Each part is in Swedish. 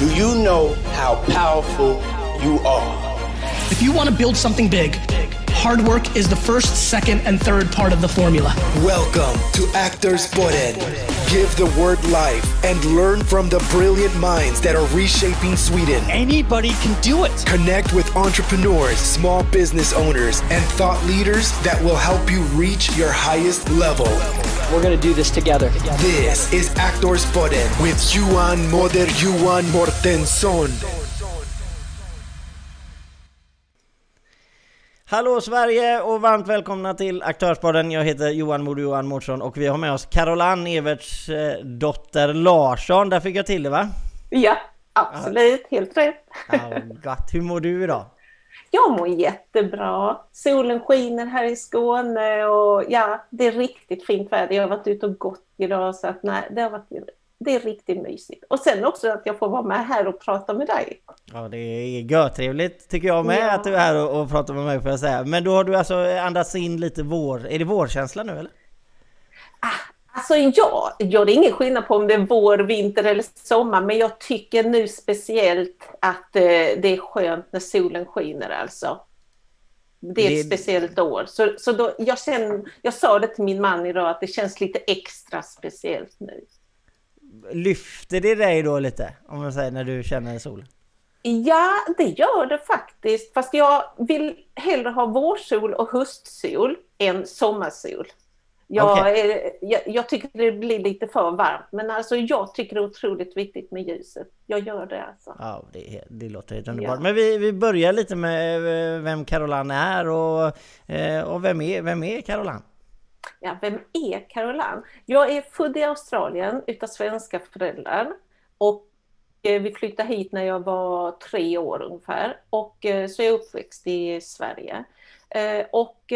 Do you know how powerful you are? If you want to build something big, hard work is the first, second, and third part of the formula. Welcome to Actors Podden. Give the word life and learn from the brilliant minds that are reshaping Sweden. Anybody can do it. Connect with entrepreneurs, small business owners, and thought leaders that will help you reach your highest level. We're going to do this together. This is Actors Podden with Johan Moder Johan Mortensson. Hallå Sverige och varmt välkomna till Aktörspodden. Jag heter Johan Moder Johan Mårtsson och vi har med oss Caroline Everts eh, dotter Larsson. Där fick jag till det va? Ja, absolut. Helt rätt. Ja, gott. Hur mår du idag? Jag mår jättebra. Solen skiner här i Skåne och ja, det är riktigt fint väder. Jag har varit ute och gått idag så att nej, det har varit det är riktigt mysigt. Och sen också att jag får vara med här och prata med dig. Ja det är görtrevligt tycker jag med ja. att du är här och, och pratar med mig får jag säga. Men då har du alltså andats in lite vår, är det vårkänsla nu eller? Ah, alltså ja, gör det ingen skillnad på om det är vår, vinter eller sommar. Men jag tycker nu speciellt att eh, det är skönt när solen skiner alltså. Det är ett det... speciellt år. Så, så då, jag, känner, jag sa det till min man idag att det känns lite extra speciellt nu. Lyfter det dig då lite? Om man säger när du känner solen? Ja, det gör det faktiskt. Fast jag vill hellre ha vårsol och höstsol än sommarsol. Jag, okay. jag, jag, tycker det blir lite för varmt, men alltså jag tycker det är otroligt viktigt med ljuset. Jag gör det alltså. Ja, det, det låter helt underbart. Ja. Men vi, vi börjar lite med eh, vem Caroline är och, eh, och vem, är, vem är Caroline? Ja, vem är Caroline? Jag är född i Australien utav svenska föräldrar och eh, vi flyttade hit när jag var tre år ungefär och eh, så är jag uppväxt i Sverige. Eh, och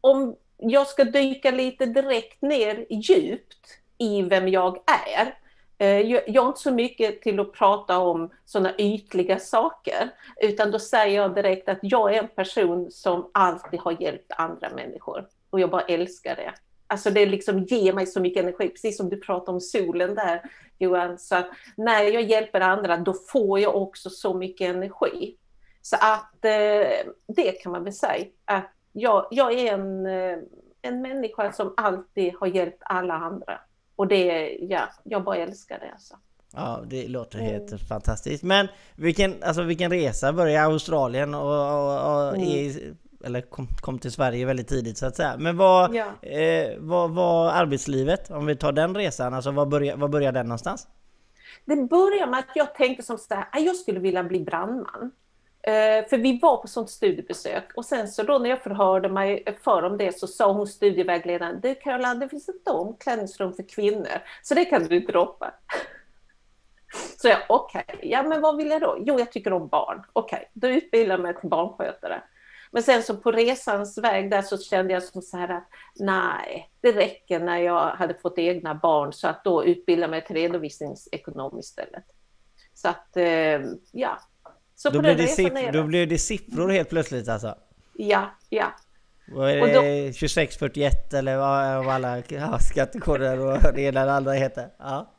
om jag ska dyka lite direkt ner djupt i vem jag är eh, jag är inte så mycket till att prata om sådana ytliga saker, utan då säger jag direkt att jag är en person som alltid har hjälpt andra människor och jag bara älskar det. Alltså det liksom ger mig så mycket energi, precis som du pratade om solen där Johan. Så att när jag hjälper andra då får jag också så mycket energi. Så att eh, det kan man väl säga att jag, jag är en, eh, en människa som alltid har hjälpt alla andra. Och det, ja, jag bara älskar det alltså. Ja, det låter helt mm. fantastiskt. Men vilken, alltså vilken resa började i Australien och, och, och mm. i eller kom, kom, till Sverige väldigt tidigt så att säga. Men vad, ja. eh, vad var arbetslivet? Om vi tar den resan, alltså vad börjar den någonstans? Det började med att jag tänkte som så här, jag skulle vilja bli brandman. Eh, för vi var på sånt studiebesök och sen så då när jag förhörde mig eh, för om det så sa hon studievägledaren, du Caroline det finns ett omklädningsrum för kvinnor så det kan du droppa. Så jag, okej, okay, ja men vad vill jag då? Jo, jag tycker om barn. Okej, okay, då utbildar jag mig till barnskötare. Men sen så på resans väg där så kände jag som så här att nej, det räcker när jag hade fått egna barn så att då utbilda mig till redovisningsekonom istället. Så att, eh, ja. Så då, blir det siff- då blir det siffror helt plötsligt alltså? Ja, ja. Vad är det? Då, 2641 eller vad, vad alla ja, skattekoder och det ena eller andra heter? Ja.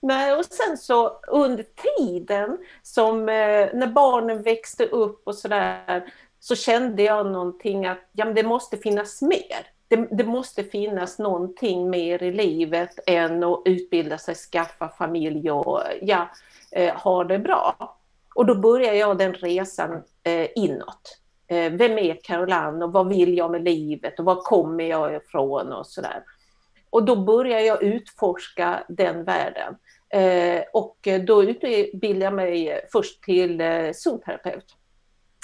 Nej, och sen så under tiden som eh, när barnen växte upp och sådär så kände jag någonting att ja, men det måste finnas mer. Det, det, måste finnas någonting mer i livet än att utbilda sig, skaffa familj och ja, eh, ha det bra. Och då börjar jag den resan eh, inåt. Eh, vem är Caroline och vad vill jag med livet och var kommer jag ifrån och sådär. Och då börjar jag utforska den världen. Eh, och då utbildade jag mig först till eh, zonterapeut,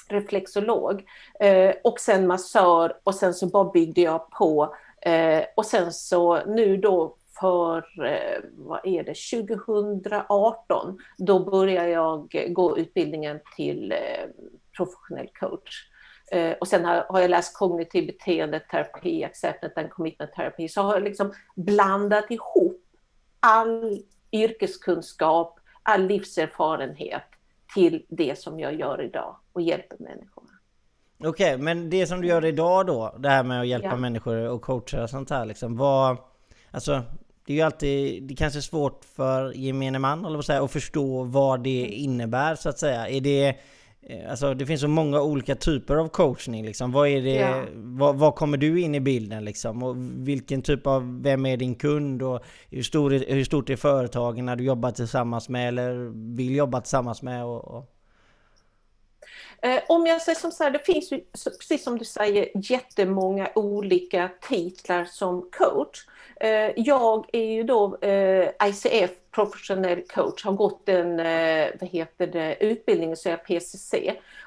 reflexolog eh, och sen massör och sen så bara byggde jag på eh, och sen så nu då för, eh, vad är det, 2018, då började jag gå utbildningen till eh, professionell coach. och sen har, jag läst kognitiv beteendeterapi, acceptance and commitment terapi, så har jag liksom blandat ihop all yrkeskunskap, all livserfarenhet till det som jag gör idag och hjälper människorna. Okej, okay, men det som du gör idag då, det här med att hjälpa ja. människor och coacha och sånt här liksom, vad... Alltså, det är ju alltid, det kanske är svårt för gemene man eller säga, att förstå vad det innebär så att säga. Är det, eh, alltså det finns så många olika typer av coachning liksom. Vad är det, ja. vad, vad, kommer du in i bilden liksom? Och vilken typ av, vem är din kund och hur, stor, hur stort är företagen när du jobbar tillsammans med eller vill jobba tillsammans med? Och, och... Eh, om jag säger som så här, det finns ju precis som du säger jättemånga olika titlar som coach. Eh, jag är ju då eh, ICF professionell coach, har gått en eh, vad heter det, utbildning, så jag PCC.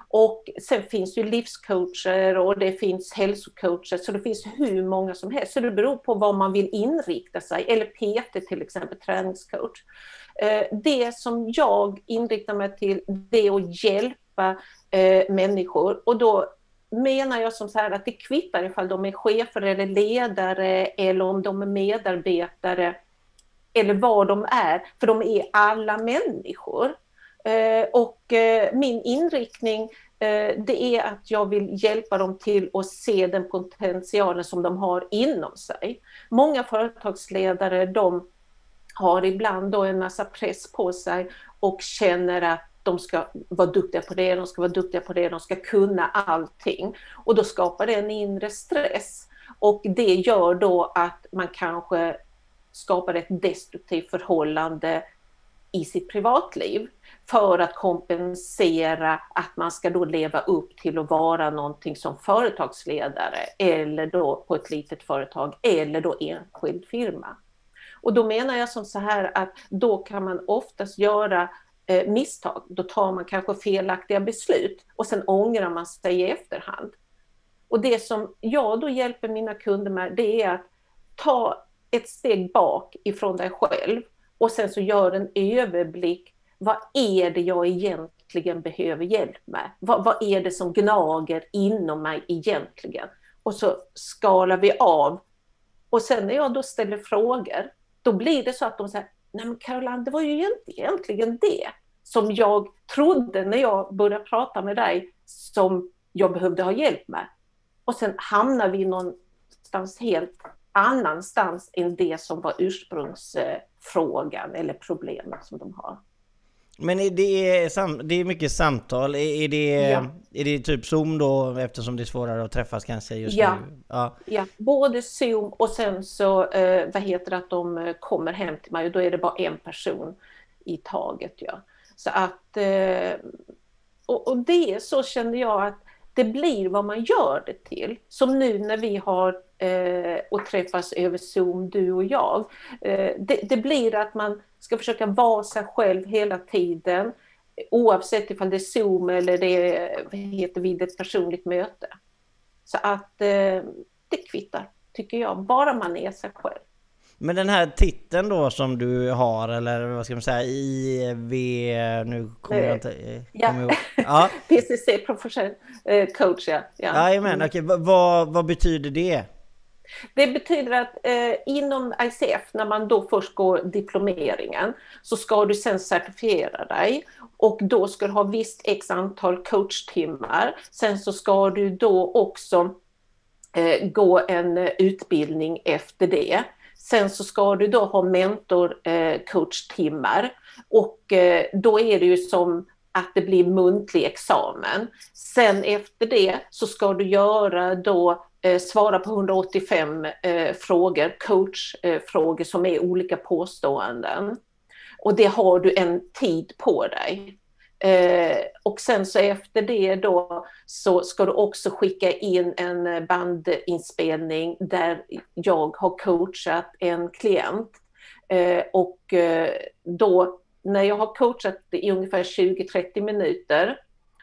Och sen finns ju livscoacher och det finns hälsocoacher, så det finns hur många som helst. Så det beror på vad man vill inrikta sig, eller PT till exempel, träningscoach. Eh, det som jag inriktar mig till, det är att hjälpa eh, människor. Och då menar jag som så här att det kvittar ifall de är chefer eller ledare eller om de är medarbetare eller vad de är, för de är alla människor. Eh, och eh, min inriktning eh, det är att jag vill hjälpa dem till att se den potentialen som de har inom sig. Många företagsledare de har ibland då en massa press på sig och känner att de ska vara duktiga på det, de ska vara duktiga på det, de ska kunna allting. Och då skapar det en inre stress. Och det gör då att man kanske skapar ett destruktivt förhållande i sitt privatliv för att kompensera att man ska då leva upp till att vara någonting som företagsledare eller då på ett litet företag eller då enskild firma. Och då menar jag som så här att då kan man oftast göra Eh, misstag. Då tar man kanske felaktiga beslut och sen ångrar man sig i efterhand. Och det som jag då hjälper mina kunder med det är att ta ett steg bak ifrån dig själv och sen så gör en överblick. Vad är det jag egentligen behöver hjälp med? Vad, vad är det som gnager inom mig egentligen? Och så skalar vi av. Och sen när jag då ställer frågor, då blir det så att de säger, nej men Caroline, det var ju egentligen det som jag trodde när jag började prata med dig som jag behövde ha hjälp med. Och sen hamnar vi någonstans helt annanstans än det som var ursprungsfrågan eller problemet som de har. Men är det, sam, det är mycket samtal, är, det, ja. är det typ Zoom då eftersom det är svårare att träffas kanske just ja. nu? Ja. ja, både Zoom och sen så eh, vad heter det att de kommer hem till mig och då är det bara en person i taget. Ja. Så att, eh, och, och det så känner jag att det blir vad man gör det till. Som nu när vi har eh, och träffas över Zoom, du och jag. Eh, det, det, blir att man ska försöka vara sig själv hela tiden oavsett ifall det är Zoom eller det är, heter vid ett personligt möte. Så att eh, det kvittar, tycker jag, bara man är sig själv. Men den här titeln då som du har, eller vad ska man säga, IV... Nu kommer jag inte... Eh, ja. ja. PCC, professional eh, coach, ja. ja. Jajamän, mm. okej. Vad, vad betyder det? Det betyder att eh, inom ICF, när man då först går diplomeringen, så ska du sen certifiera dig och då ska du ha visst x antal coachtimmar. Sen så ska du då också eh, gå en utbildning efter det. Sen så ska du då ha mentorcoachtimmar eh, och eh, då är det ju som att det blir muntlig examen. Sen efter det så ska du göra då Eh, svara på 185 eh, frågor, coachfrågor eh, som är olika påståenden. Och det har du en tid på dig. Och sen så efter det då så ska du också skicka in en bandinspelning där jag har coachat en klient. Och då när jag har coachat i ungefär 20-30 minuter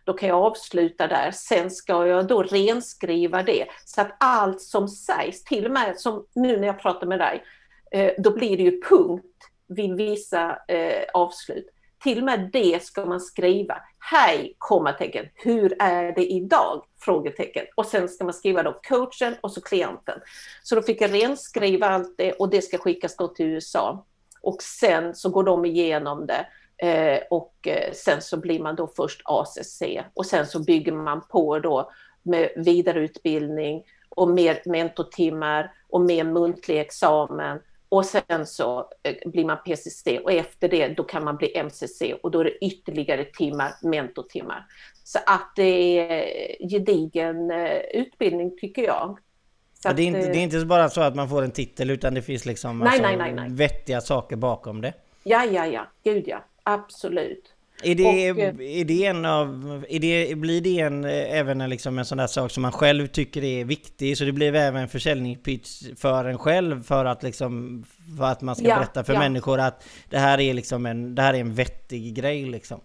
då kan jag avsluta där. Sen ska jag då renskriva det så att allt som sägs, till och med som nu när jag pratar med dig, eh, då blir det ju punkt vid vissa eh, avslut. Till och med det ska man skriva. Hej, kommatecken, hur är det idag? Frågetecken. Och sen ska man skriva då coachen och så klienten. Så då fick jag renskriva allt det och det ska skickas då till USA. Och sen så går de igenom det eh, och eh, sen så blir man då först ACC och sen så bygger man på då med vidareutbildning och mer mentortimmar och mer muntlig examen. Och sen så eh, blir man PCC och efter det då kan man bli MCC och då är det ytterligare timmar, mentortimmar. Så att det är gedigen utbildning tycker jag. Ja, det, är inte, det är inte bara så att man får en titel utan det finns liksom nej, alltså, nej, nej, vettiga saker bakom det. Ja, ja, ja, gud ja, absolut. Är det, och, är det en av, är det, blir det en, även en, liksom en sån där sak som man själv tycker är viktig? Så det blir även en försäljningspitch för en själv för att liksom, för att man ska ja, berätta för ja. människor att det här är liksom en, det här är en vettig grej liksom?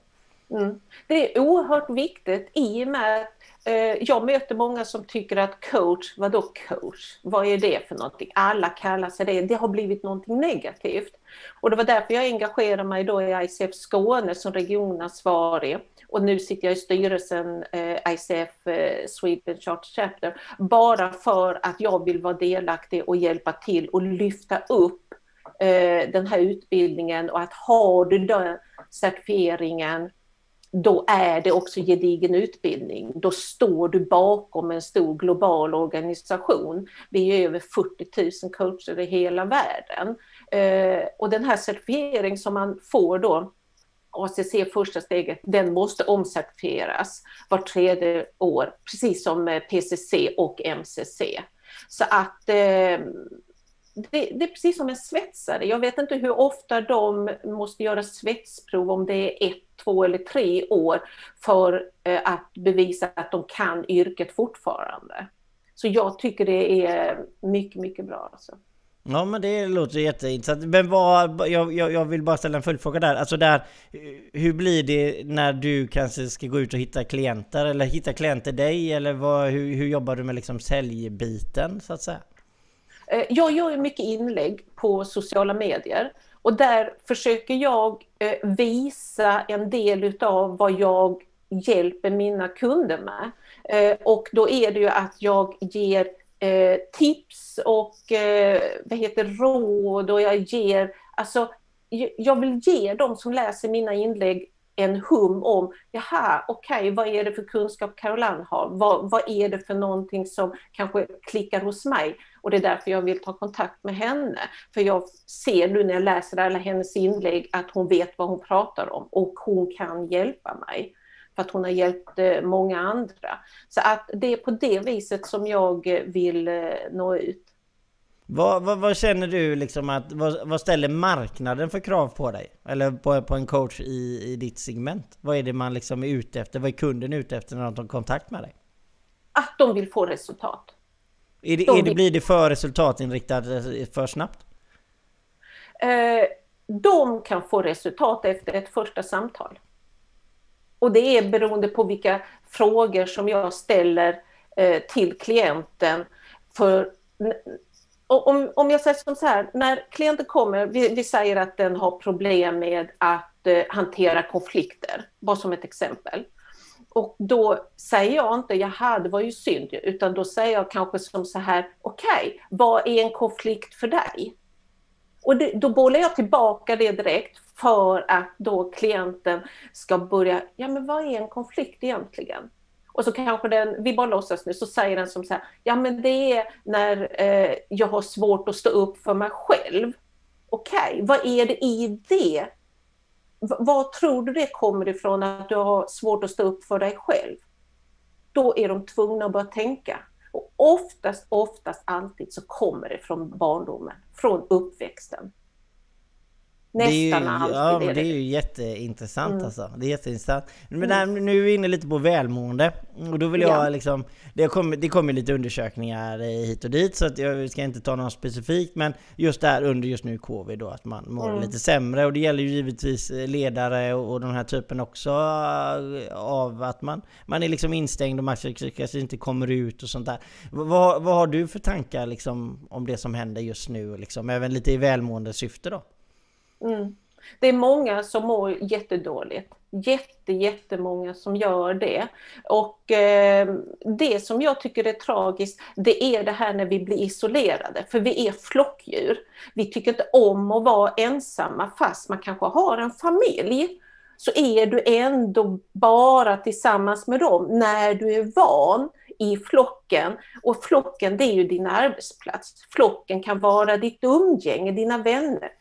Mm. Det är oerhört viktigt i och med Eh, Eh, jag möter många som tycker att coach, vadå coach? Vad är det för någonting? Alla kallar sig det. Det har blivit någonting negativt. Och det var därför jag engagerade mig då i ICF Skåne som regionansvarig. Och nu sitter jag i styrelsen eh, ICF eh, Sweden Charter Chapter. Bara för att jag vill vara delaktig och hjälpa till och lyfta upp eh, den här utbildningen och att har du den certifieringen då är det också gedigen utbildning. Då står du bakom en stor global organisation. Vi är över 40 000 coacher i hela världen. Eh, och den här certifiering som man får då, ACC första steget, den måste omcertifieras vart tredje år, precis som eh, PCC och MCC. Så att eh, det, det, är precis som en svetsare. Jag vet inte hur ofta de måste göra svetsprov, om det är ett, två eller tre år för eh, att bevisa att de kan yrket fortfarande. Så jag tycker det är mycket, mycket bra. Alltså. Ja men det låter jätteintressant. Men vad, jag, jag, jag, vill bara ställa en följdfråga där. Alltså där, hur blir det när du kanske ska gå ut och hitta klienter? Eller hitta klienter dig? Eller vad, hur, hur jobbar du med liksom säljbiten så att säga? Eh, jag gör ju mycket inlägg på sociala medier och där försöker jag eh, visa en del utav vad jag hjälper mina kunder med. Eh, och då är det ju att jag ger tips och vad heter råd och jag ger, alltså jag vill ge dem som läser mina inlägg en hum om, jaha, okej, okay, vad är det för kunskap Caroline har? Vad, vad är det för någonting som kanske klickar hos mig? Och det är därför jag vill ta kontakt med henne. För jag ser nu när jag läser alla hennes inlägg att hon vet vad hon pratar om och hon kan hjälpa mig. För att hon har hjälpt eh, många andra. Så att det är på det viset som jag vill eh, nå ut. Vad, vad, vad, känner du liksom att, vad, vad, ställer marknaden för krav på dig? Eller på, på en coach i, i ditt segment? Vad är det man liksom är ute efter? Vad är kunden ute efter när de tar kontakt med dig? Att de vill få resultat. Är det, de är det, blir det för resultatinriktat eh, för snabbt? Eh, de kan få resultat efter ett första samtal. Och det är beroende på vilka frågor som jag ställer eh, till klienten. För om, om jag säger som så här, när klienten kommer, vi, vi säger att den har problem med att eh, hantera konflikter, bara som ett exempel. Och då säger jag inte, jaha, det var ju synd, utan då säger jag kanske som så här, okej, okay, vad är en konflikt för dig? Och det, då bollar jag tillbaka det direkt för att då klienten ska börja, ja men vad är en konflikt egentligen? Och så kanske den, vi bara låtsas nu, så säger den som så här, ja men det är när eh, jag har svårt att stå upp för mig själv. Okej, okay, vad är det i det? Vad tror du det kommer ifrån att du har svårt att stå upp för dig själv? Då är de tvungna att börja tänka. Och oftast, oftast alltid så kommer det från barndomen, från uppväxten. Nästan det är alltid ja, men det är ju jätteintressant mm. alltså. Det är jätteintressant. Men där, nu är vi inne lite på välmående. Och då vill jag ja. liksom... Det kommer, det kommer lite undersökningar hit och dit så att jag ska inte ta något specifikt. Men just där under just nu covid då att man mår mm. lite sämre. Och det gäller ju givetvis ledare och, och den här typen också äh, av att man, man är liksom instängd och man kanske inte kommer ut och sånt där. Vad, vad har du för tankar liksom om det som händer just nu? Liksom, även lite i välmående syfte då? Mm. Det är många som mår jättedåligt. Jätte, jättemånga som gör det. Och eh, det som jag tycker är tragiskt, det är det här när vi blir isolerade. För vi är flockdjur. Vi tycker inte om att vara ensamma fast man kanske har en familj. Så är du ändå bara tillsammans med dem när du är van i flocken. Och flocken det är ju din arbetsplats. Flocken kan vara ditt umgänge, dina vänner.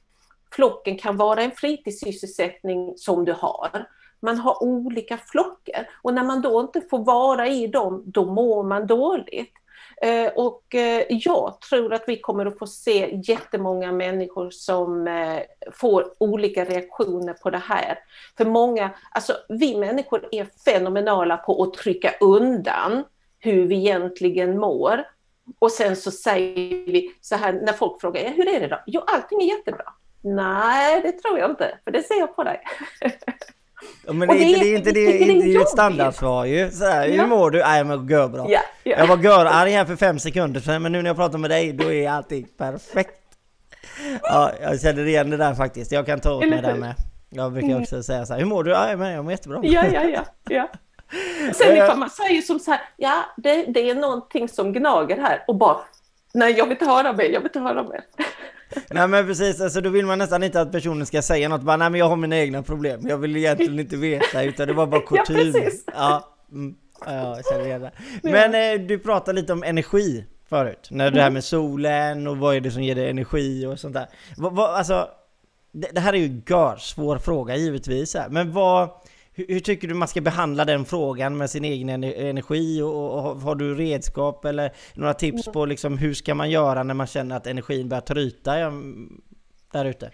Flocken kan vara en fritidssysselsättning som du har. Man har olika flocker. och när man då inte får vara i dem, då mår man dåligt. Eh, och eh, jag tror att vi kommer att få se jättemånga människor som eh, får olika reaktioner på det här. För många, alltså vi människor är fenomenala på att trycka undan hur vi egentligen mår. Och sen så säger vi så här när folk frågar, hur är det då? Jo, allting är jättebra. Nej, det tror jag inte, för det ser jag på dig. Ja, men det, det, är, det, är inte det, det, är ju ett standardsvar ju. Så här, ja. Hur mår du? Nej men gör bra. Ja, ja. Jag var görarg här för fem sekunder sedan men nu när jag pratar med dig då är allting perfekt. Ja, jag känner igen det där faktiskt. Jag kan ta åt mig det med. Jag brukar mm. också säga så här, hur mår du? Ja, men jag mår jättebra. Ja, ja, ja. ja. Sen ifall man säger som så här, ja det, det är någonting som gnager här och bara, nej jag vill inte höra mer, jag vill inte höra mer. Nej men precis, alltså då vill man nästan inte att personen ska säga något, bara nej men jag har mina egna problem, jag vill egentligen inte veta, utan det var bara kutym. ja, Ja, mm, ja, jag känner igen det. Men eh, du pratade lite om energi förut, när det här mm. med solen och vad är det som ger dig energi och sånt där. Vad, vad, alltså, det, det, här är ju gör svår fråga givetvis, men vad hur, tycker du man ska behandla den frågan med sin egen energi? Och, och, har du redskap eller några tips på liksom hur ska man göra när man känner att energin börjar tryta där ute?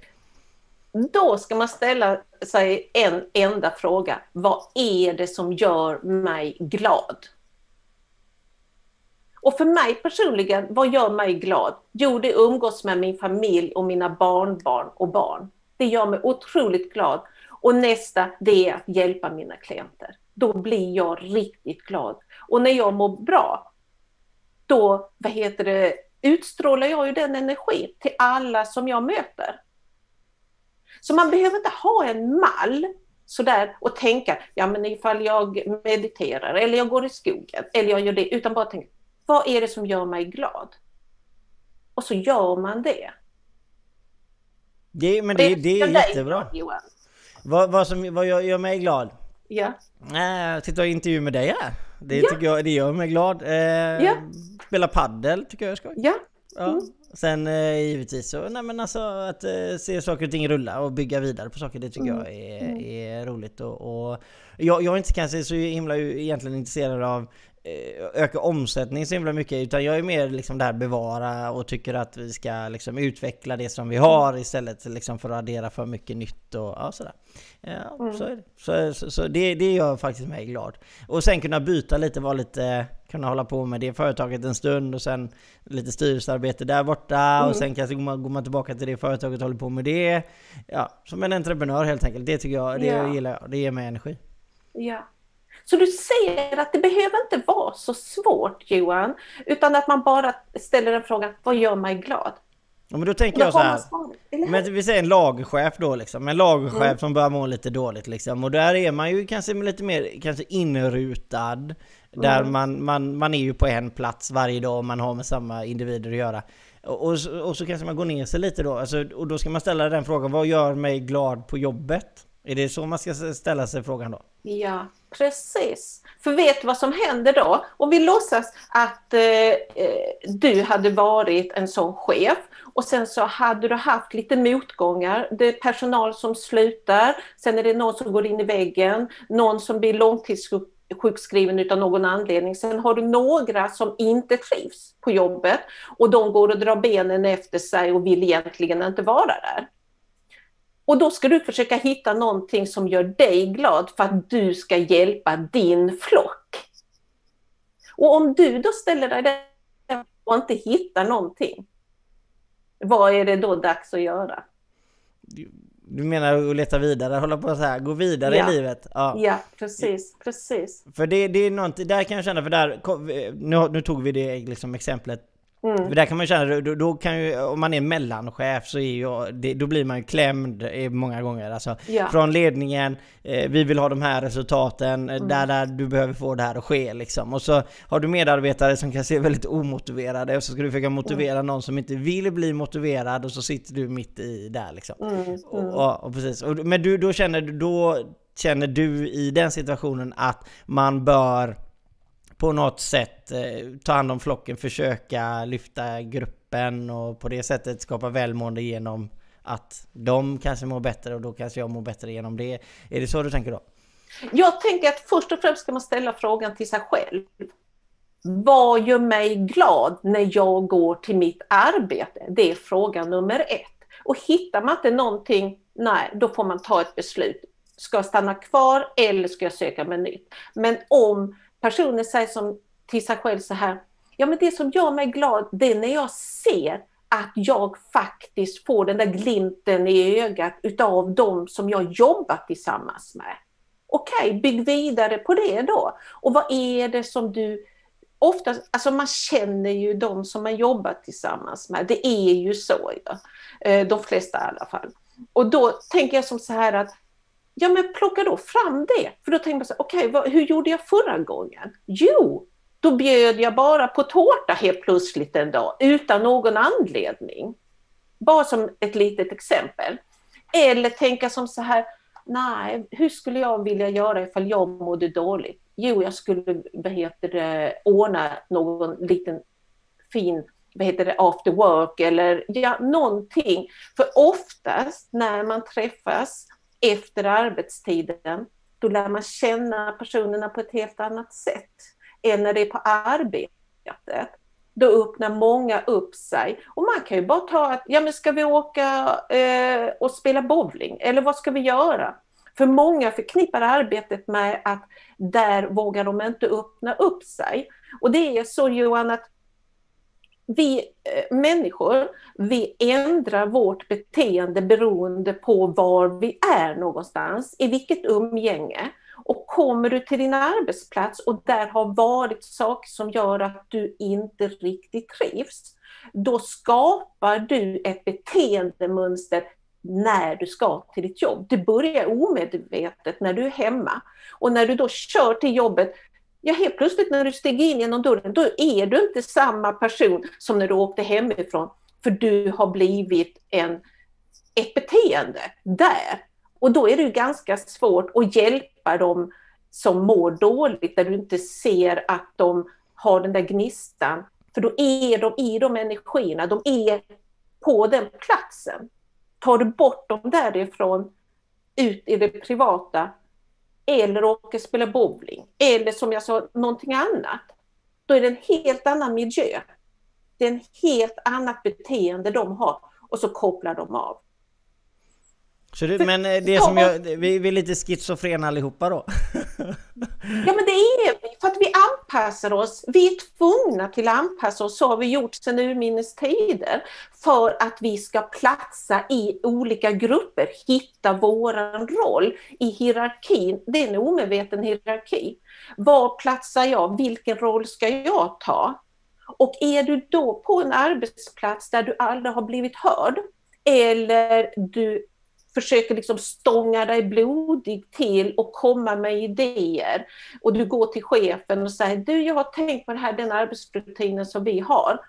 Då ska man ställa sig en enda fråga. Vad är det som gör mig glad? Och för mig personligen, vad gör mig glad? Jo, det umgås med min familj och mina barnbarn och barn. Det gör mig otroligt glad. Och nästa, det är att hjälpa mina klienter. Då blir jag riktigt glad. Och när jag mår bra, då vad heter det, utstrålar jag ju den energin till alla som jag möter. Så man behöver inte ha en mall sådär och tänka, ja men ifall jag mediterar eller jag går i skogen eller jag gör det, utan bara tänka, vad är det som gör mig glad? Och så gör man det. det men det, det är jättebra. Johan. Vad, vad, som, vad gör, gör mig glad? Ja. Äh, sitta och intervju med dig här. Det, ja. tycker jag, det gör mig glad. Eh, ja. Spela paddel tycker jag är skoj. Ja. ja. Mm. Sen eh, givetvis så, nej men alltså att eh, se saker och ting rulla och bygga vidare på saker, det tycker mm. jag är, mm. är roligt. Och, och jag, jag är inte kanske så himla egentligen intresserad av Eh, öka omsättning så himla mycket utan jag är mer liksom där bevara och tycker att vi ska liksom utveckla det som vi har istället liksom för att addera för mycket nytt och ja, sådär. Ja, mm. så är det. Så, så, så, det, det gör faktiskt mig glad. Och sen kunna byta lite, vara lite, kunna hålla på med det företaget en stund och sen lite styrelsearbete där borta mm. och sen kanske går man, går man tillbaka till det företaget och håller på med det. Ja, som en entreprenör helt enkelt. Det tycker jag, det ja. gillar jag. Det ger mig energi. Ja. Så du ser att det behöver inte vara så svårt Johan, utan att man bara ställer en fråga, vad gör mig glad? Ja, men då tänker då jag så här. Men vi säger en lagchef då liksom. En lagchef mm. som börjar må lite dåligt liksom. Och där är man ju kanske lite mer kanske inrutad. Där mm. man, man, man är ju på en plats varje dag och man har med samma individer att göra. Och, och, och så kanske man går ner sig lite då. Alltså, och då ska man ställa den frågan, vad gör mig glad på jobbet? Är det så man ska ställa sig frågan då? Ja, precis. För vet du vad som händer då? Om vi låtsas att eh, eh, du hade varit en sån chef och sen så hade du haft lite motgångar. Det är personal som slutar, sen är det någon som går in i väggen, någon som blir långtidssjukskriven utan någon anledning. Sen har du några som inte trivs på jobbet och de går och drar benen efter sig och vill egentligen inte vara där. Och då ska du försöka hitta någonting som gör dig glad för att du ska hjälpa din flock. Och om du då ställer dig där och inte hittar någonting, vad är det då dags att göra? Du menar att leta vidare, hålla på så här, gå vidare ja. i livet? Ja, ja precis, precis. För det, det är något, där kan jag känna, för där, nu, nu tog vi det liksom exemplet Mm. Där kan man känna, då, då, kan ju, om man är mellanchef så är ju, det, då blir man ju klämd många gånger. Alltså, ja. Från ledningen, eh, vi vill ha de här resultaten, mm. där, där du behöver få det här att ske liksom. Och så har du medarbetare som kan se väldigt omotiverade och så ska du försöka motivera mm. någon som inte vill bli motiverad och så sitter du mitt i där liksom. Mm. Och, mm. och, och, precis. Och, men du, då känner då känner du i den situationen att man bör på något sätt eh, ta hand om flocken, försöka lyfta gruppen och på det sättet skapa välmående genom att de kanske mår bättre och då kanske jag mår bättre genom det. Är det så du tänker då? Jag tänker att först och främst ska man ställa frågan till sig själv. Vad gör mig glad när jag går till mitt arbete? Det är fråga nummer ett. Och hittar man inte någonting, nej, då får man ta ett beslut. Ska jag stanna kvar eller ska jag söka mig nytt? Men om personen säger som till sig själv så här, ja men det som gör mig glad det är när jag ser att jag faktiskt får den där glimten i ögat utav de som jag jobbat tillsammans med. Okej, okay, bygg vidare på det då. Och vad är det som du oftast, alltså man känner ju de som man jobbat tillsammans med. Det är ju så, ja. Eh, de flesta i alla fall. Och då tänker jag som så här att, ja men plocka då fram det. För då tänker man så okej, okay, hur gjorde jag förra gången? Jo, då bjöd jag bara på tårta helt plötsligt en dag utan någon anledning. Bara som ett litet exempel. Eller tänka som så här, nej, hur skulle jag vilja göra ifall jag mådde dåligt? Jo, jag skulle vad heter det, ordna någon liten fin vad heter det, after work eller ja, någonting. För oftast när man träffas efter arbetstiden, då lär man känna personerna på ett helt annat sätt än när det är på arbetet. Då öppnar många upp sig. Och man kan ju bara ta att, ja men ska vi åka eh, och spela bowling? Eller vad ska vi göra? För många förknippar arbetet med att där vågar de inte öppna upp sig. Och det är så Johan att vi eh, människor, vi ändrar vårt beteende beroende på var vi är någonstans, i vilket umgänge. Och kommer du till din arbetsplats och där har varit saker som gör att du inte riktigt trivs, då skapar du ett beteendemönster när du ska till ditt jobb. Det börjar omedvetet när du är hemma. Och när du då kör till jobbet, ja helt plötsligt när du stiger in genom dörren, då är du inte samma person som när du åkte hemifrån. För du har blivit en, ett beteende där. Och då är det ganska svårt att hjälpa dem som mår dåligt, där du inte ser att de har den där gnistan. För då är de i de energierna, de är på den platsen. Tar du bort dem därifrån ut i det privata eller åker spela bowling eller som jag sa, någonting annat. Då är det en helt annan miljö. Det är en helt annat beteende de har och så kopplar de av. Så det, men eh, det som jag, vi, vi är lite schizofrena allihopa då? ja men det är vi, för att vi anpassar oss. Vi är tvungna till att anpassa oss, så har vi gjort sedan urminnes tider. För att vi ska platsa i olika grupper, hitta våran roll i hierarkin. Det är en omedveten hierarki. Var platsar jag? Vilken roll ska jag ta? Och är du då på en arbetsplats där du aldrig har blivit hörd, eller du försöker liksom stånga dig blodig till och komma med idéer. Och du går till chefen och säger, du jag har tänkt på det här, den arbetsrutinen som vi har.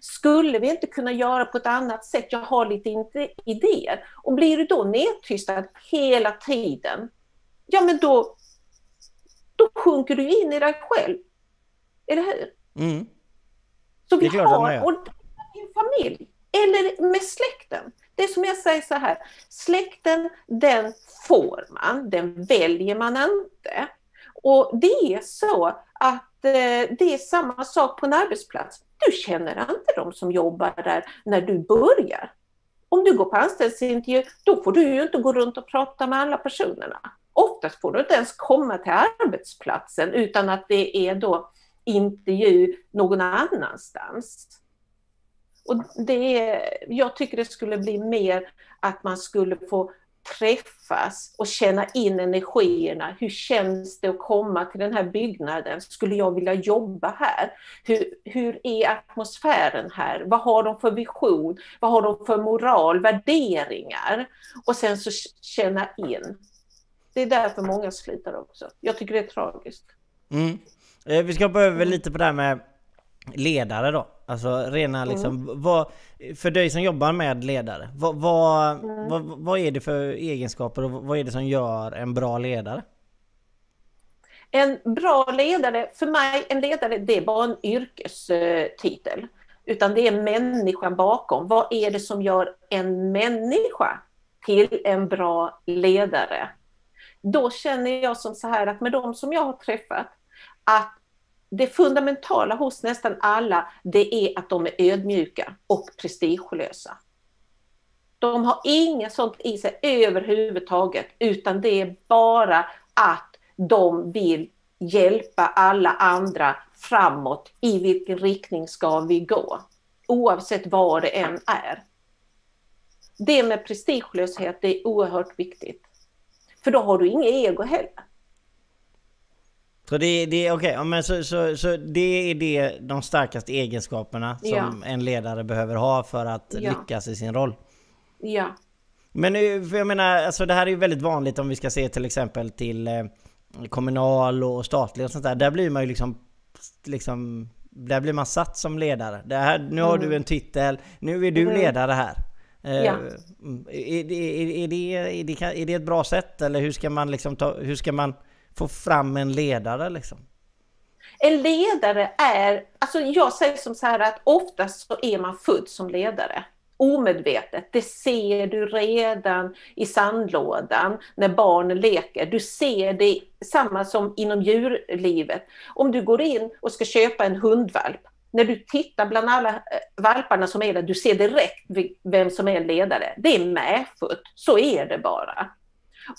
Skulle vi inte kunna göra på ett annat sätt? Jag har lite idéer. Och blir du då nedtystad hela tiden, ja men då, då sjunker du in i dig själv. Eller hur? Mm. Så vi har, och din familj, eller med släkten. Det är som jag säger så här, släkten den får man, den väljer man inte. Och det är så att eh, det är samma sak på en arbetsplats. Du känner inte de som jobbar där när du börjar. Om du går på anställningsintervju, då får du ju inte gå runt och prata med alla personerna. Oftast får du inte ens komma till arbetsplatsen utan att det är då intervju någon annanstans. Och det jag tycker det skulle bli mer att man skulle få träffas och känna in energierna. Hur känns det att komma till den här byggnaden? Skulle jag vilja jobba här? Hur, hur är atmosfären här? Vad har de för vision? Vad har de för moral, värderingar? Och sen så känna in. Det är därför många slutar också. Jag tycker det är tragiskt. Mm. Eh, vi ska hoppa över lite på det här med ledare då. Alltså rena mm. liksom, mm. vad, för dig som jobbar med ledare, vad, vad, mm. vad, vad, är det för egenskaper och vad är det som gör en bra ledare? En bra ledare, för mig, en ledare det är bara en yrkestitel. Utan det är människan bakom. Vad är det som gör en människa till en bra ledare? Då känner jag som så här att med de som jag har träffat, att det fundamentala hos nästan alla, det är att de är ödmjuka och prestigelösa. De har inget sånt i sig överhuvudtaget, utan det är bara att de vill hjälpa alla andra framåt. I vilken riktning ska vi gå? Oavsett vad det än är. Det med prestigelöshet det är oerhört viktigt. För då har du inget ego heller. Så det, det okay, men så, så, så det är det, de starkaste egenskaperna som ja. en ledare behöver ha för att ja. lyckas i sin roll? Ja. Men för jag menar, alltså det här är ju väldigt vanligt om vi ska se till exempel till eh, kommunal och statlig och sånt där. Där blir man ju liksom, liksom där blir man satt som ledare. Det här, nu har mm. du en titel, nu är du mm. ledare här. Eh, ja. Är, det, är, är, det, är, det, är det ett bra sätt eller hur ska man liksom ta, hur ska man få fram en ledare liksom? En ledare är, alltså jag säger som så här att oftast så är man född som ledare omedvetet. Det ser du redan i sandlådan när barnen leker. Du ser det samma som inom djurlivet. Om du går in och ska köpa en hundvalp, när du tittar bland alla eh, valparna som är där, du ser direkt vem som är ledare. Det är medfött, så är det bara.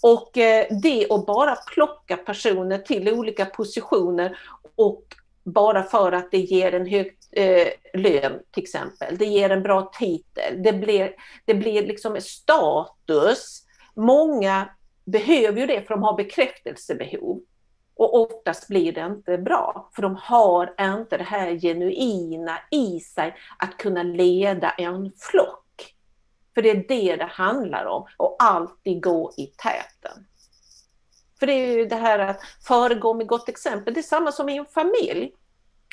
Och eh, det att bara plocka personer till olika positioner och bara för att det ger en hög eh, lön till exempel. Det ger en bra titel. Det blir, det blir liksom status. Många behöver ju det för de har bekräftelsebehov. Och oftast blir det inte bra, för de har inte det här genuina i sig att kunna leda en flock. För det är det det handlar om, och alltid gå i täten. För det är ju det här att föregå med gott exempel. Det är samma som i en familj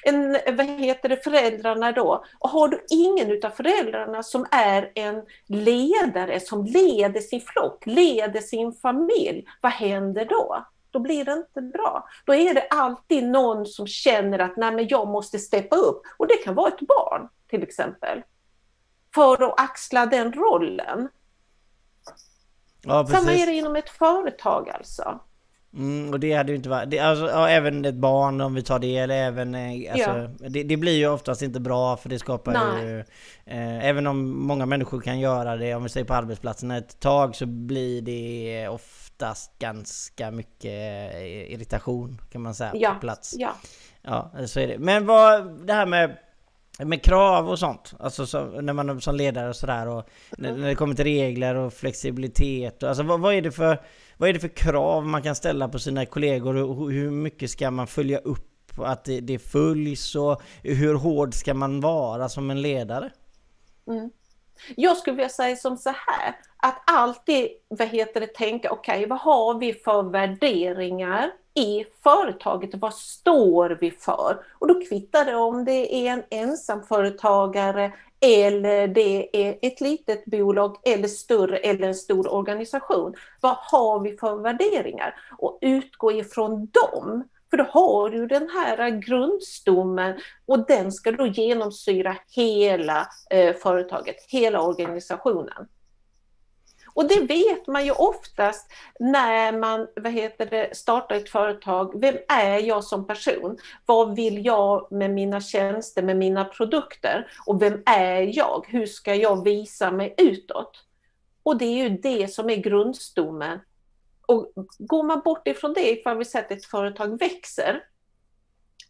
en, vad heter det, föräldrarna då. Och har du ingen utav föräldrarna som är en ledare som leder sin flock, leder sin familj, vad händer då? Då blir det inte bra. Då är det alltid någon som känner att nej men jag måste steppa upp. Och det kan vara ett barn till exempel. För att axla den rollen. Ja, Samma är det inom ett företag alltså. Mm, och det hade ju inte varit... Det, alltså, ja, även ett barn om vi tar det, eller även... Eh, alltså, ja. det, det, blir ju oftast inte bra för det skapar Nej. ju... Eh, även om många människor kan göra det, om vi säger på arbetsplatsen ett tag, så blir det oftast ganska mycket eh, irritation kan man säga ja. på plats. Ja. ja, så är det. Men vad... Det här med med krav och sånt, alltså så, när man som ledare och sådär och när, när det kommer till regler och flexibilitet och, alltså vad, vad, är det för vad är det för krav man kan ställa på sina kollegor och hur mycket ska man följa upp att det, det följs och hur hård ska man vara som en ledare? Mm. Jag skulle vilja säga som så här, att alltid vad heter det, tänka, okej okay, vad har vi för värderingar i företaget? och Vad står vi för? Och då kvittar det om det är en ensamföretagare eller det är ett litet bolag eller större eller en stor organisation. Vad har vi för värderingar? Och utgå ifrån dem. För då har du den här grundstommen och den ska då genomsyra hela eh, företaget, hela organisationen. Och det vet man ju oftast när man vad heter det, startar ett företag. Vem är jag som person? Vad vill jag med mina tjänster, med mina produkter? Och vem är jag? Hur ska jag visa mig utåt? Och det är ju det som är grundstommen. Och går man bort ifrån det, ifall vi säger att ett företag växer,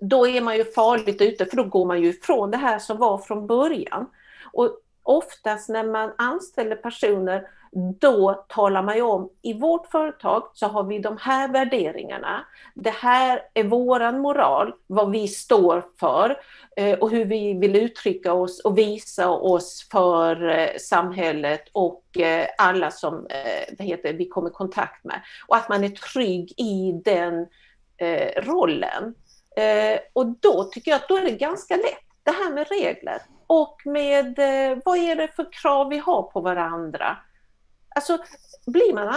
då är man ju farligt ute, för då går man ju ifrån det här som var från början. Och oftast när man anställer personer då talar man ju om, i vårt företag så har vi de här värderingarna. Det här är våran moral, vad vi står för eh, och hur vi vill uttrycka oss och visa oss för eh, samhället och eh, alla som heter, vi kommer i kontakt med. Och att man är trygg i den rollen. Och då tycker jag att då är det ganska lätt, det här med regler och med vad är det för krav vi har på varandra. Alltså, blir man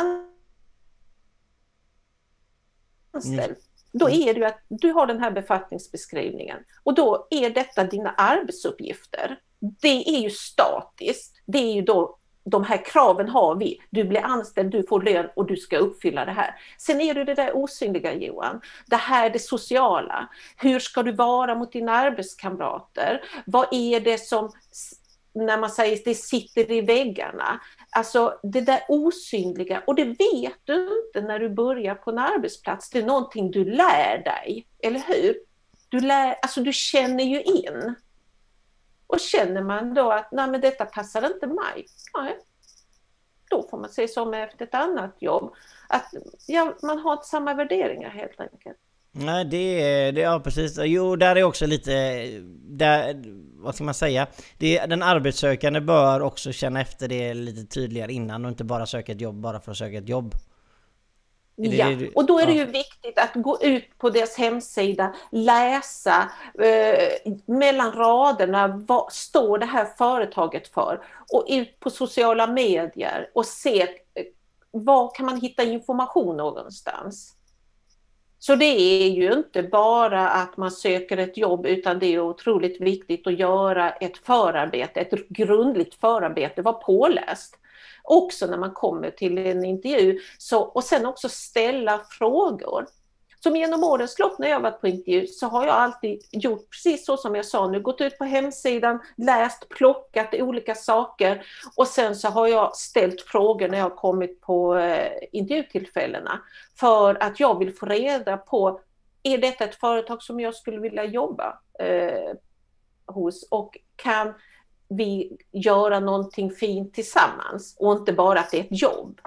anställd, Då är det ju att du har den här befattningsbeskrivningen och då är detta dina arbetsuppgifter. Det är ju statiskt. Det är ju då de här kraven har vi. Du blir anställd, du får lön och du ska uppfylla det här. Sen är det det där osynliga Johan. Det här det sociala. Hur ska du vara mot dina arbetskamrater? Vad är det som när man säger det sitter i väggarna. Alltså det där osynliga och det vet du inte när du börjar på en arbetsplats. Det är någonting du lär dig, eller hur? Du, lär, alltså du känner ju in. Och känner man då att nej men detta passar inte mig, nej, då får man se som efter ett annat jobb. Att ja, man har inte samma värderingar helt enkelt. Nej det är, det, ja precis. Jo där är också lite, där, vad ska man säga? Det, den arbetssökande bör också känna efter det lite tydligare innan och inte bara söka ett jobb bara för att söka ett jobb. Ja, och då är det ju viktigt att gå ut på deras hemsida, läsa eh, mellan raderna, vad står det här företaget för? Och ut på sociala medier och se eh, var kan man hitta information någonstans? Så det är ju inte bara att man söker ett jobb utan det är otroligt viktigt att göra ett förarbete, ett grundligt förarbete, vara påläst också när man kommer till en intervju. Så, och sen också ställa frågor. Som genom årens lopp när jag varit på intervju så har jag alltid gjort precis så som jag sa nu, gått ut på hemsidan, läst, plockat olika saker och sen så har jag ställt frågor när jag kommit på eh, intervjutillfällena för att jag vill få reda på, är detta ett företag som jag skulle vilja jobba eh, hos och kan vi göra någonting fint tillsammans och inte bara att det är ett jobb.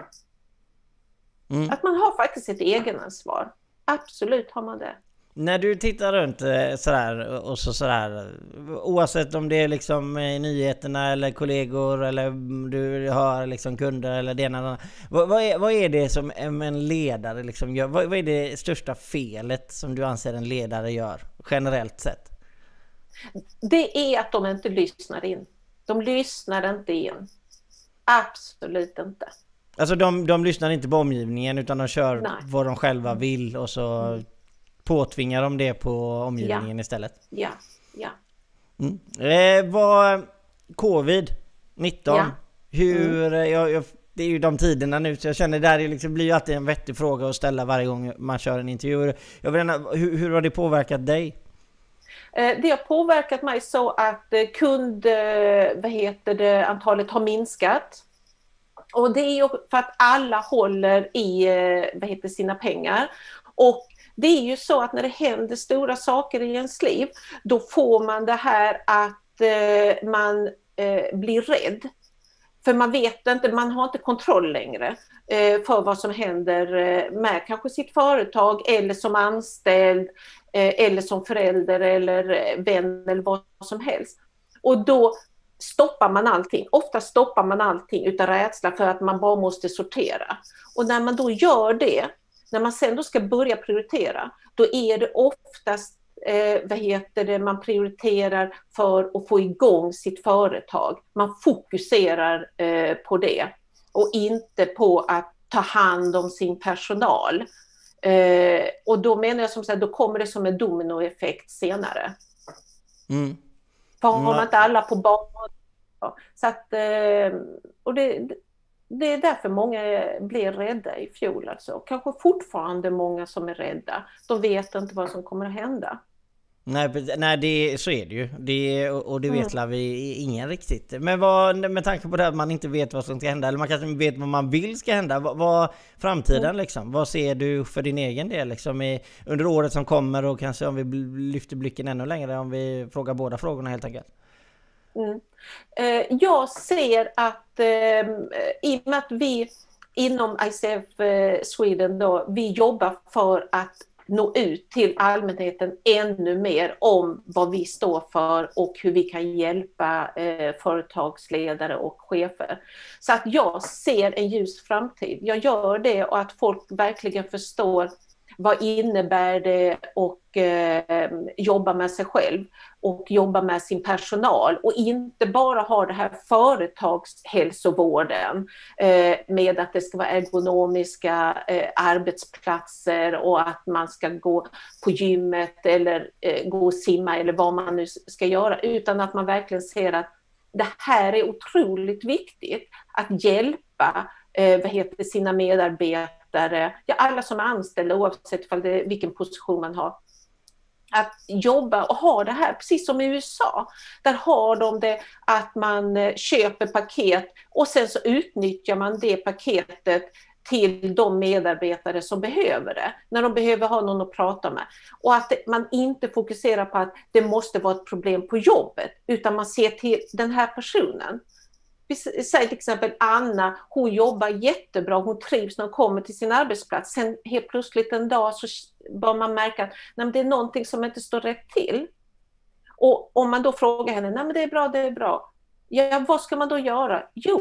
Mm. Att man har faktiskt ett egenansvar. Absolut har man det. När du tittar runt eh, sådär och så sådär Oavsett om det är liksom i nyheterna eller kollegor eller du har liksom kunder eller det ena vad, vad, är, vad är det som en ledare liksom gör? Vad, vad är det största felet som du anser en ledare gör generellt sett? Det är att de inte lyssnar in. De lyssnar inte in. Absolut inte. Alltså de, de lyssnar inte på omgivningen utan de kör Nej. vad de själva mm. vill och så mm. påtvingar de det på omgivningen ja. istället. Ja, ja. Mm. Eh, vad... Covid-19. Ja. Hur... Mm. Jag, jag, det är ju de tiderna nu så jag känner det liksom blir ju alltid en vettig fråga att ställa varje gång man kör en intervju. Jag vill gärna, hur, hur har det påverkat dig? Eh, det har påverkat mig så att eh, kund, eh, vad heter det, antalet har minskat. Och det är ju för att alla håller i eh, vad heter, sina pengar. Och det är ju så att när det händer stora saker i ens liv, då får man det här att eh, man eh, blir rädd. För man vet inte, man har inte kontroll längre för vad som händer med kanske sitt företag eller som anställd Eh, eller som förälder eller vän eller vad som helst. Och då stoppar man allting. Ofta stoppar man allting utav rädsla för att man bara måste sortera. Och när man då gör det, när man sen då ska börja prioritera, då är det oftast eh, vad heter det, man prioriterar för att få igång sitt företag. Man fokuserar eh, på det och inte på att ta hand om sin personal. Eh, och då menar jag som sagt, då kommer det som en dominoeffekt senare. Mm. För har man inte alla på banan. Så att, eh, och det, det är därför många blev rädda i fjol. Alltså. Kanske fortfarande många som är rädda. De vet inte vad som kommer att hända. Nej, nej det, så är det ju. Det, och det vet mm. vi ingen riktigt. Men vad, med tanke på det att man inte vet vad som ska hända, eller man kanske inte vet vad man vill ska hända. Vad, vad framtiden mm. liksom? Vad ser du för din egen del liksom i, under året som kommer och kanske om vi lyfter blicken ännu längre om vi frågar båda frågorna helt enkelt? Mm. Eh, jag ser att eh, i och med att vi inom ICF eh, Sweden då, vi jobbar för att nå ut till allmänheten ännu mer om vad vi står för och hur vi kan hjälpa eh, företagsledare och chefer. Så att jag ser en ljus framtid. Jag gör det och att folk verkligen förstår vad innebär det och eh, jobba med sig själv och jobba med sin personal och inte bara ha det här företagshälsovården eh, med att det ska vara ergonomiska eh, arbetsplatser och att man ska gå på gymmet eller eh, gå och simma eller vad man nu ska göra utan att man verkligen ser att det här är otroligt viktigt att hjälpa eh, vad heter sina medarbetare, ja, alla som är anställda oavsett det, vilken position man har. Att jobba och ha det här, precis som i USA. Där har de det att man eh, köper paket och sen så utnyttjar man det paketet till de medarbetare som behöver det, när de behöver ha någon att prata med. Och att man inte fokuserar på att det måste vara ett problem på jobbet, utan man ser till den här personen. Säg till exempel Anna, hon jobbar jättebra, hon trivs när hon kommer till sin arbetsplats. Sen helt plötsligt en dag så bör man märka att nej, det är någonting som inte står rätt till. Och om man då frågar henne, nej men det är bra, det är bra. Ja, vad ska man då göra? Jo,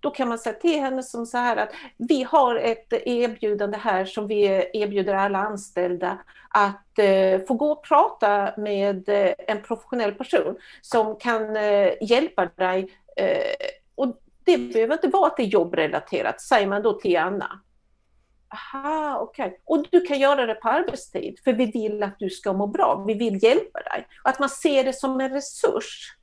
då kan man säga till henne som så här att vi har ett erbjudande här som vi erbjuder alla anställda att eh, få gå och prata med eh, en professionell person som kan eh, hjälpa dig. Eh, och det behöver inte vara att det är jobbrelaterat, säger man då till Anna. Aha, okej. Okay. Och du kan göra det på arbetstid, för vi vill att du ska må bra. Vi vill hjälpa dig. Att man ser det som en resurs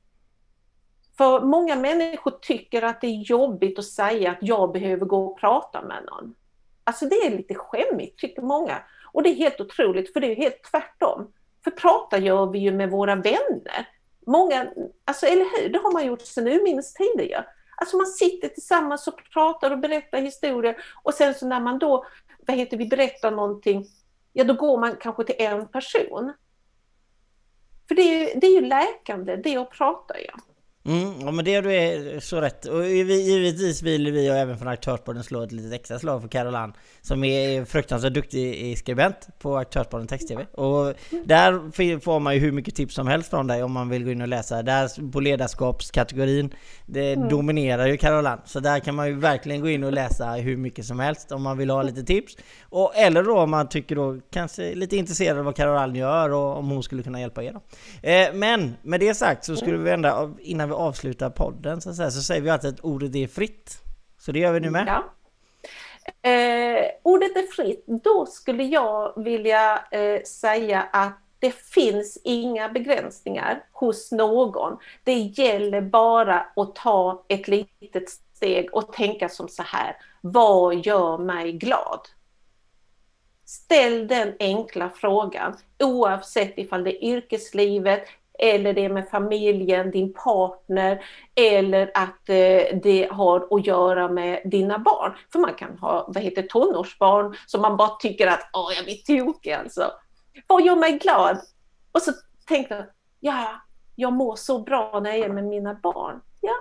för många människor tycker att det är jobbigt att säga att jag behöver gå och prata med någon. Alltså det är lite skämmigt tycker många. Och det är helt otroligt för det är helt tvärtom. För prata gör vi ju med våra vänner. Många, alltså eller hur, det har man gjort sedan urminnes tider. Alltså man sitter tillsammans och pratar och berättar historier och sen så när man då, vad heter vi, berättar någonting, ja då går man kanske till en person. För det är ju, det är ju läkande, det att prata ja. Mm, ja men det du är så rätt. Och givetvis vill vi och även från Aktörsbladet slå ett litet extra slag för Caroline Som är fruktansvärt duktig skribent på Aktörsbladet Text-TV. Och där får man ju hur mycket tips som helst från dig om man vill gå in och läsa. Där på ledarskapskategorin, det mm. dominerar ju Caroline. Så där kan man ju verkligen gå in och läsa hur mycket som helst om man vill ha lite tips. Och, eller då om man tycker då kanske lite intresserad av vad Caroline gör och om hon skulle kunna hjälpa er då. Eh, men med det sagt så skulle vi ändå innan vi avsluta podden så, säga, så säger vi alltid att ordet är fritt. Så det gör vi nu med. Ja. Eh, ordet är fritt. Då skulle jag vilja eh, säga att det finns inga begränsningar hos någon. Det gäller bara att ta ett litet steg och tänka som så här. Vad gör mig glad? Ställ den enkla frågan oavsett ifall det är yrkeslivet, eller det är med familjen, din partner eller att eh, det har att göra med dina barn. För man kan ha vad heter tonårsbarn som man bara tycker att åh, jag blir tokig alltså. Vad gör mig glad? Och så tänkte jag, ja, jag mår så bra när jag är med mina barn. Ja.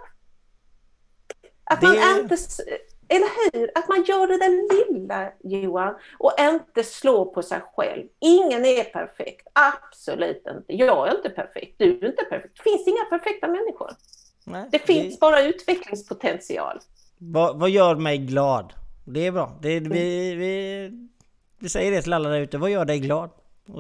Att det... man inte eller hur? Att man gör det där lilla Johan och inte slår på sig själv. Ingen är perfekt, absolut inte. Jag är inte perfekt, du är inte perfekt. Det finns inga perfekta människor. Nej, det finns det... bara utvecklingspotential. Vad, vad, gör mig glad? Det är bra. Det, vi, vi, vi säger det till alla där ute. Vad gör dig glad?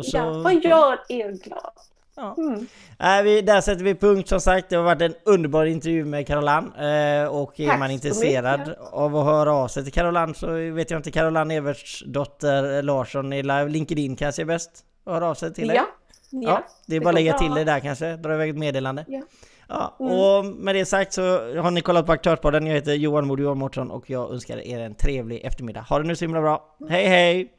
Så... Ja, vad gör er glad? Ja. Mm. Äh, vi, där sätter vi punkt som sagt. Det har varit en underbar intervju med Caroline. Eh, och är man intresserad av att höra av sig till Caroline så vet jag inte. Caroline Everts dotter Larsson i LinkedIn kanske är bäst att höra av sig till dig. Ja. ja. ja det är bara att lägga till det där kanske. Dra iväg ett meddelande. Ja. Ja, mm. och med det sagt så har ni kollat på Aktörspodden. Jag heter Johan Modio Mårtsson och jag önskar er en trevlig eftermiddag. Ha det nu så himla bra. Hej hej!